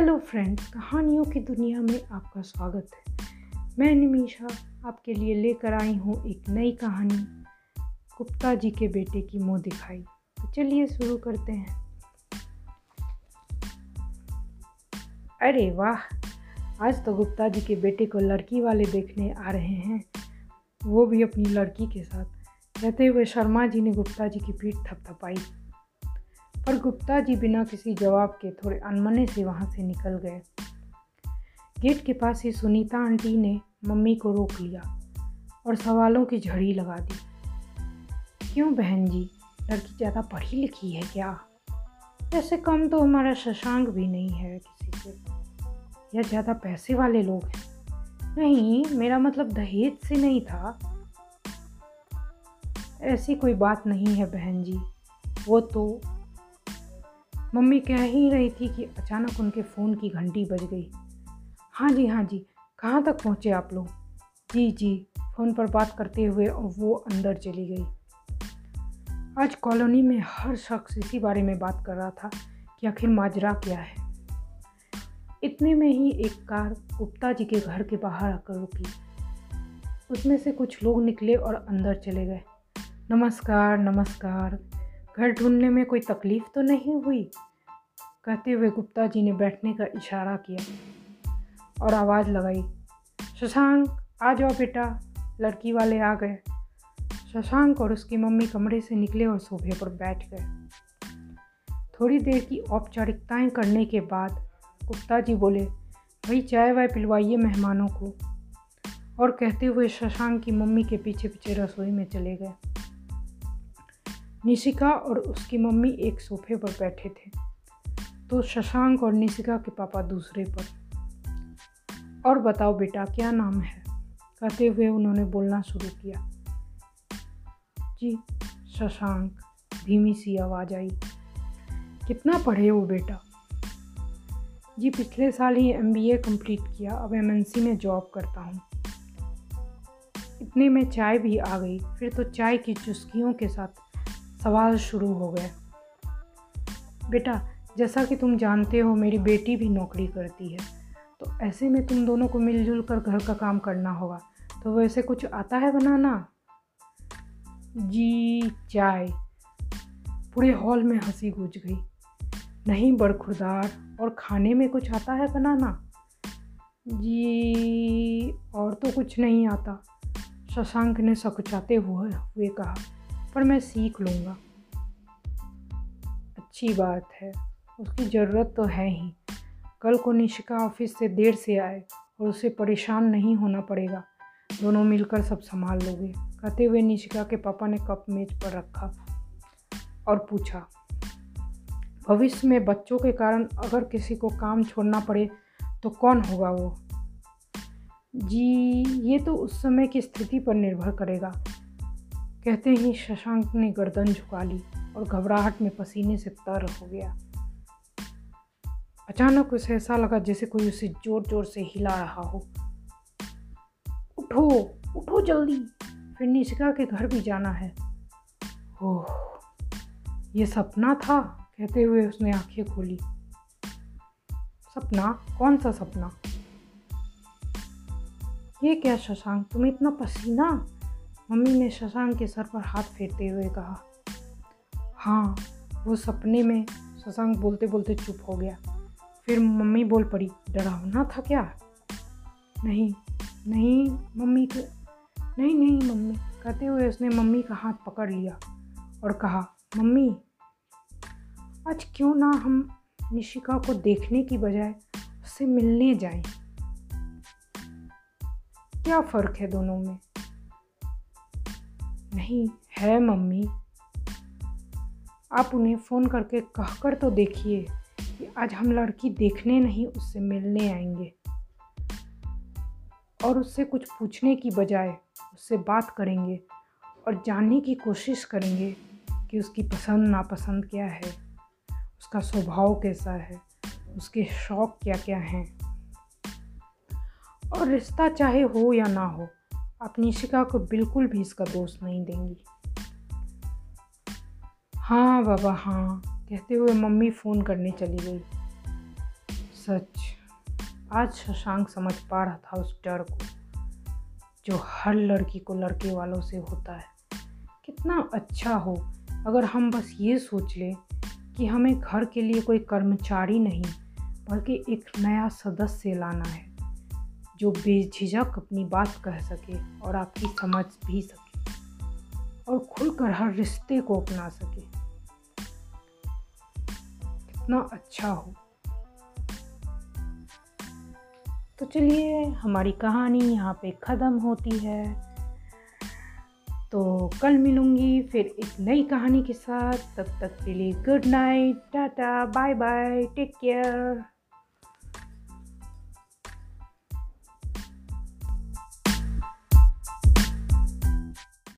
Hello friends कहानियों की दुनिया में आपका स्वागत है। मैं निमिषा, आपके लिए लेकर आई हूँ एक नई कहानी, गुप्ता जी के बेटे की मुँह दिखाई। तो चलिए शुरू करते हैं। अरे वाह, आज तो गुप्ता जी के बेटे को लड़की वाले देखने आ रहे हैं। वो भी अपनी लड़की के साथ। कहते हुए शर्मा जी ने गुप्ता जी की पीठ थपथपाई। पर गुप्ता जी बिना किसी जवाब के थोड़े अनमने से वहाँ से निकल गए। गेट के पास ही सुनीता आंटी ने मम्मी को रोक लिया और सवालों की झड़ी लगा दी। क्यों बहन जी? लड़की ज़्यादा पढ़ी लिखी है क्या? ऐसे कम तो हमारा शशांक भी नहीं है किसी से। या ज़्यादा पैसे वाले लोग हैं। नहीं, मेरा मतलब दहेज से नहीं था। ऐसी कोई बात नहीं है बहन जी। वो तो मम्मी कह ही रही थी कि अचानक उनके फ़ोन की घंटी बज गई। हाँ जी हाँ जी, कहाँ तक पहुँचे आप लोग? जी जी, फ़ोन पर बात करते हुए वो अंदर चली गई। आज कॉलोनी में हर शख्स इसी बारे में बात कर रहा था कि आखिर माजरा क्या है। इतने में ही एक कार गुप्ता जी के घर के बाहर आकर रुकी। उसमें से कुछ लोग निकले और अंदर चले गए। नमस्कार नमस्कार। घर ढूँढने में कोई तकलीफ़ तो नहीं हुई? कहते हुए गुप्ता जी ने बैठने का इशारा किया और आवाज़ लगाई, शशांक, आ जाओ बेटा, लड़की वाले आ गए। शशांक और उसकी मम्मी कमरे से निकले और सोफे पर बैठ गए। थोड़ी देर की औपचारिकताएँ करने के बाद गुप्ता जी बोले, भाई, चाय वाय पिलवाइए मेहमानों को। और कहते हुए शशांक की मम्मी के पीछे पीछे रसोई में चले गए। निशिका और उसकी मम्मी एक सोफे पर बैठे थे। तो शशांक और निशिका के पापा दूसरे पर। और बताओ बेटा, क्या नाम है? कहते हुए उन्होंने बोलना शुरू किया। जी, शशांक, धीमी सी आवाज़ आई। कितना पढ़े हो बेटा? जी, पिछले साल ही एम बी ए कंप्लीट किया। अब सी में जॉब करता हूँ। इतने में चाय भी आ गई। फिर तो चाय की चुस्कियों के साथ सवाल शुरू हो गए। बेटा, जैसा कि तुम जानते हो, मेरी बेटी भी नौकरी करती है। तो ऐसे में तुम दोनों को मिलजुल कर घर का काम करना होगा। तो वैसे कुछ आता है बनाना? जी, चाय। पूरे हॉल में हँसी गूंज गई। नहीं, बड़खुरदार, और खाने में कुछ आता है बनाना? जी, और तो कुछ नहीं आता। शशांक ने सकुचाते हुए हुए कहा। पर मैं सीख लूँगा। अच्छी बात है, उसकी ज़रूरत तो है ही। कल को निशिका ऑफ़िस से देर से आए और उसे परेशान नहीं होना पड़ेगा। दोनों मिलकर सब संभाल लोगे। कहते हुए निशिका के पापा ने कप मेज पर रखा और पूछा, भविष्य में बच्चों के कारण अगर किसी को काम छोड़ना पड़े तो कौन होगा वो? जी, ये तो उस समय की स्थिति पर निर्भर करेगा। कहते ही शशांक ने गर्दन झुका ली और घबराहट में पसीने से तर हो गया। अचानक उसे ऐसा लगा जैसे कोई उसे ज़ोर ज़ोर से हिला रहा हो। उठो उठो जल्दी, फिर निशिका के घर भी जाना है। ओह, ये सपना था, कहते हुए उसने आँखें खोली। सपना? कौन सा सपना? ये क्या शशांक, तुम्हें इतना पसीना? मम्मी ने शशांक के सर पर हाथ फेरते हुए कहा हाँ वो सपने में शशांक बोलते बोलते चुप हो गया। फिर मम्मी बोल पड़ी, डरावना था क्या? नहीं नहीं, मम्मी के, नहीं नहीं, मम्मी, कहते हुए उसने मम्मी का हाथ पकड़ लिया और कहा, मम्मी, आज क्यों ना हम निशिका को देखने की बजाय उससे मिलने जाएँ? क्या फ़र्क है दोनों में? नहीं, है मम्मी। आप उन्हें फ़ोन करके कहकर तो देखिए कि आज हम लड़की देखने नहीं, उससे मिलने आएँगे। और उससे कुछ पूछने की बजाय उससे बात करेंगे और जानने की कोशिश करेंगे कि उसकी पसंद नापसंद क्या है, उसका स्वभाव कैसा है, उसके शौक़ क्या क्या हैं। और रिश्ता चाहे हो या ना हो आप निशिका को बिल्कुल भी इसका दोष नहीं देंगी। हाँ बाबा हाँ कहते हुए मम्मी फ़ोन करने चली गई। सच, आज शशांक समझ पा रहा था उस डर को, जो हर लड़की को लड़के वालों से होता है। कितना अच्छा हो, अगर हम बस ये सोच लें कि हमें घर के लिए कोई कर्मचारी नहीं, बल्कि एक नया सदस्य लाना है। जो बेझिझक अपनी बात कह सके और आपकी समझ भी सके और खुलकर हर रिश्ते को अपना सके। कितना अच्छा हो। तो चलिए, हमारी कहानी यहाँ पे ख़त्म होती है। तो कल मिलूँगी फिर एक नई कहानी के साथ। तब तक के लिए good night tata bye bye take care